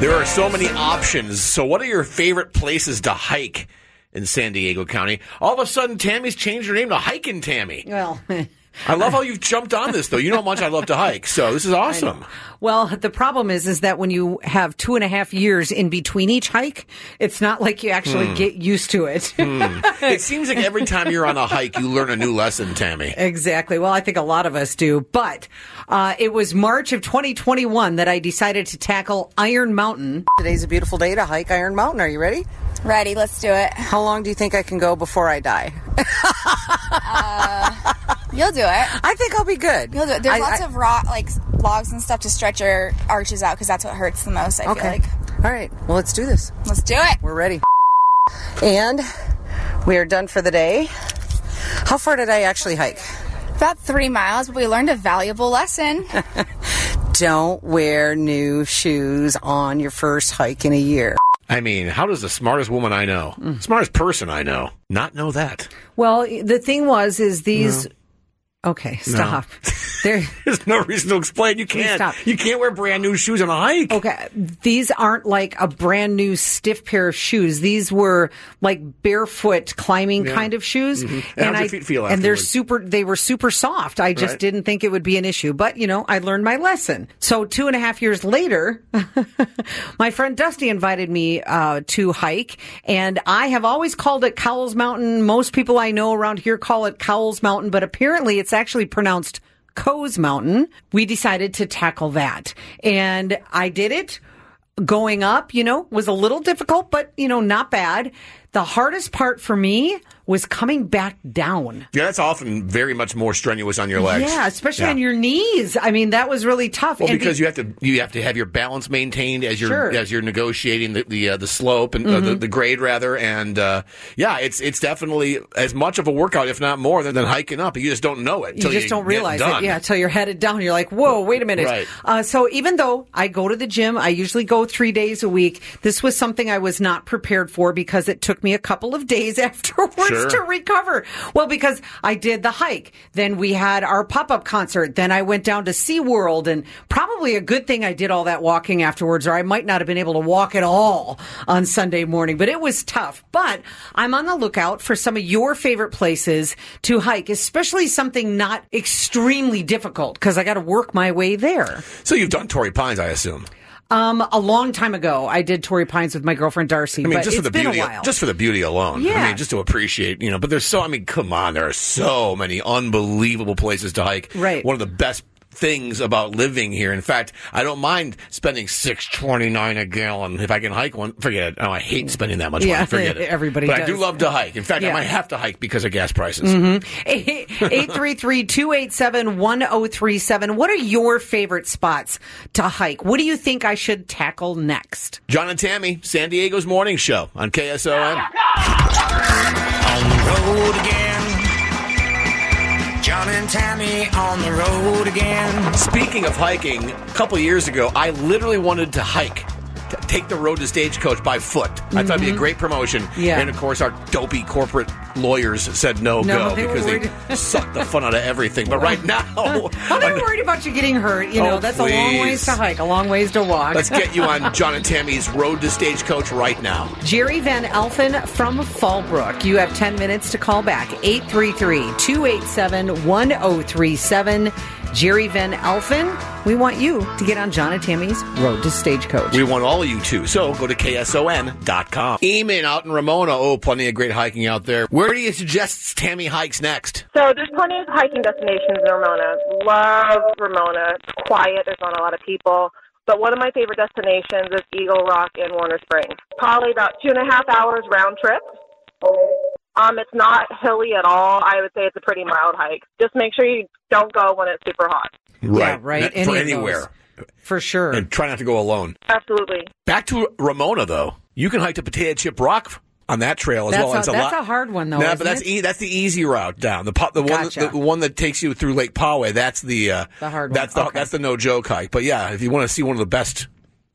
There are so many options. So, what are your favorite places to hike in San Diego County? All of a sudden, Tammy's changed her name to Hiking Tammy. Well, I love how you've jumped on this, though. You know how much I love to hike, so this is awesome. well, the problem is, is that when you have two and a half years in between each hike, it's not like you actually Hmm. get used to it. It seems like every time you're on a hike, you learn a new lesson, Tammy. Exactly. Well, I think a lot of us do. But uh, it was March of 2021 that I decided to tackle Iron Mountain. Today's a beautiful day to hike Iron Mountain. Are you ready? Ready, let's do it. How long do you think I can go before I die? You'll do it. I think I'll be good. You'll do it. There's I- lots I- of rock, like logs and stuff to stretch your arches out because that's what hurts the most. I feel Okay. like. All right. Well, let's do this. Let's do it. We're ready. And we are done for the day. How far did I actually hike? About three miles, but we learned a valuable lesson. Don't wear new shoes on your first hike in a year. I mean, how does the smartest woman I know, mm. smartest person I know, not know that? Well, the thing was, is these. Okay, stop. There. There's no reason to explain. You can't. stop. You can't wear brand new shoes on a hike. Okay, these aren't like a brand new stiff pair of shoes. These were like barefoot climbing kind of shoes, And how'd your feet feel and they're super. They were super soft. I just Right. didn't think it would be an issue, but you know, I learned my lesson. So two and a half years later, my friend Dusty invited me uh, to hike, and I have always called it Cowles Mountain. Most people I know around here call it Cowles Mountain, but apparently it's actually pronounced Coes Mountain. We decided to tackle that, and I did it. Going up, you know, was a little difficult, but you know, not bad. The hardest part for me was coming back down. Yeah, that's often very much more strenuous on your legs. Yeah, especially Yeah. on your knees. I mean, that was really tough. Well, And because be- you have to you have to have your balance maintained as you're Sure. Mm-hmm. as you're negotiating the the, uh, the slope and uh, the, the grade rather, and uh, yeah, it's it's definitely as much of a workout, if not more, than, than hiking up. You just don't know it. you just don't realize it. Yeah, until you're headed down. You're like, whoa, wait a minute. Right. Uh, so even though I go to the gym, I usually go three days a week. This was something I was not prepared for because it took me a couple of days afterwards Sure. to recover. Well, because I did the hike. Then we had our pop-up concert. Then I went down to SeaWorld and probably a good thing I did all that walking afterwards or I might not have been able to walk at all on Sunday morning, but it was tough. But I'm on the lookout for some of your favorite places to hike, especially something not extremely difficult because I got to work my way there. So you've done Torrey Pines, I assume. Um, a long time ago, I did Torrey Pines with my girlfriend Darcy, I mean, but just for the beauty, just for the beauty alone. Yeah. I mean, just to appreciate, you know. But there's so, I mean, come on, there are so many unbelievable places to hike. Right. One of the best things about living here. In fact, I don't mind spending six twenty nine a gallon if I can hike one. Forget it. Oh, I hate spending that much Yeah, money. Forget it. everybody But I do love to hike. In fact, I Yeah. Mm-hmm. might have to hike because of gas prices. 833-287-1037. What are your favorite spots to hike? What do you think I should tackle next? John and Tammy, San Diego's morning show on KSON. On the road again. John and Tammy on the road again. Speaking of hiking, a couple years ago, I literally wanted to hike. Take the road to stagecoach by foot. I thought it'd be a great promotion. Mm-hmm. Yeah. And of course, our dopey corporate lawyers said no, No, go they because they suck the fun out of everything. But right now, Oh, they're worried about you getting hurt. You know, Oh, that's a long ways to hike, a long ways to walk. let's get you on John and Tammy's road to stagecoach right now. Jerry Van Elfen from Fallbrook. You have 10 minutes to call back. 833-287-1037. Jerry Van Elfen, we want you to get on John and Tammy's Road to Stagecoach. We want all of you to. So go to KSON.com. Eamon out in Ramona. Oh, plenty of great hiking out there. Where do you suggest Tammy hikes next? So there's plenty of hiking destinations in Ramona. Love Ramona. It's quiet. There's not a lot of people. But one of my favorite destinations is Eagle Rock in Warner Springs. Probably about two and a half hours round trip. Um, it's not hilly at all. I would say it's a pretty mild hike. Just make sure you don't go when it's super hot. Yeah, right. Not Any For anywhere. those. For sure. and try not to go alone. Absolutely. Back to Ramona though. You can hike to Potato Chip Rock on that trail as That's well. a- It's that's lot- a hard one, though, Nah, isn't but that's it? e- that's the easy route down. The po- the one Gotcha. the, one that takes you through Lake Poway. That's the uh, The hard one. That's the Okay. that's the no joke hike. But yeah, if you want to see one of the best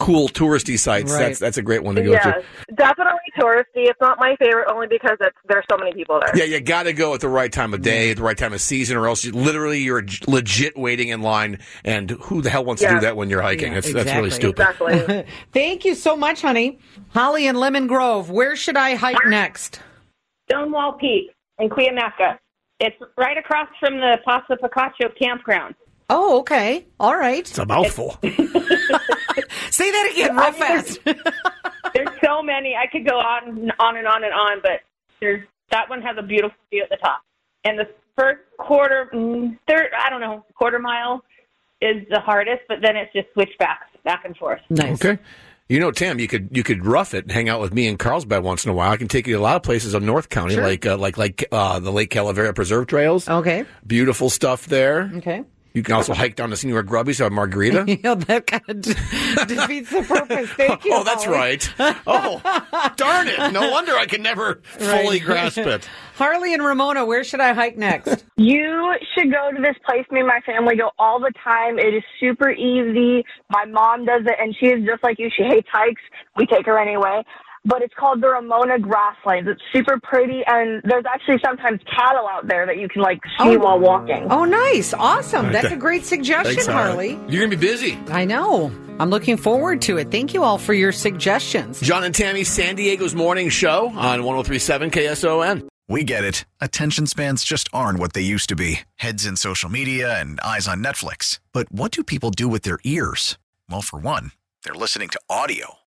cool touristy sites, Right. that's that's a great one to go Yes, to. definitely touristy. It's not my favorite only because it's, there's so many people there. Yeah, you got to go at the right time of day, at the right time of season, or else you, literally you're legit waiting in line. And who the hell wants to do that when you're hiking? Yeah, that's, that's really stupid. Exactly. Thank you so much, honey. Holly and Lemon Grove, where should I hike next? Stonewall Peak in Cuyamaca. It's right across from the Paso Picacho campground. Oh, okay. All right. It's a mouthful. Say that again real fast. There's so many. I could go on and on and on and on, but there's that one has a beautiful view at the top. And the first quarter, mm, third, I don't know, quarter mile is the hardest, but then it's just switchbacks back and forth. nice. Okay. You know, Tam, you could you could rough it and hang out with me in Carlsbad once in a while. I can take you to a lot of places on North County, like uh, like like uh, the Lake Calavera Preserve Trails. Okay. Beautiful stuff there. Okay. You can also hike down to Senor Grubby's have a margarita. You know, that kind of de- defeats the purpose. Thank you. oh, that's Holly. right. Oh, darn it! No wonder I can never fully Right. grasp it. Harley and Ramona, where should I hike next? You should go to this place. Me and my family go all the time. It is super easy. My mom does it, and she is just like you. She hates hikes. We take her anyway. But it's called the Ramona Grasslands. It's super pretty, and there's actually sometimes cattle out there that you can like see oh. while walking. Oh, nice. Awesome. That's a great suggestion, Thanks, Harley. You're gonna be busy. I know. I'm looking forward to it. Thank you all for your suggestions. John and Tammy, San Diego's morning show on 1037 KSON. We get it. Attention spans just aren't what they used to be heads in social media and eyes on Netflix. But what do people do with their ears? Well, for one, they're listening to audio.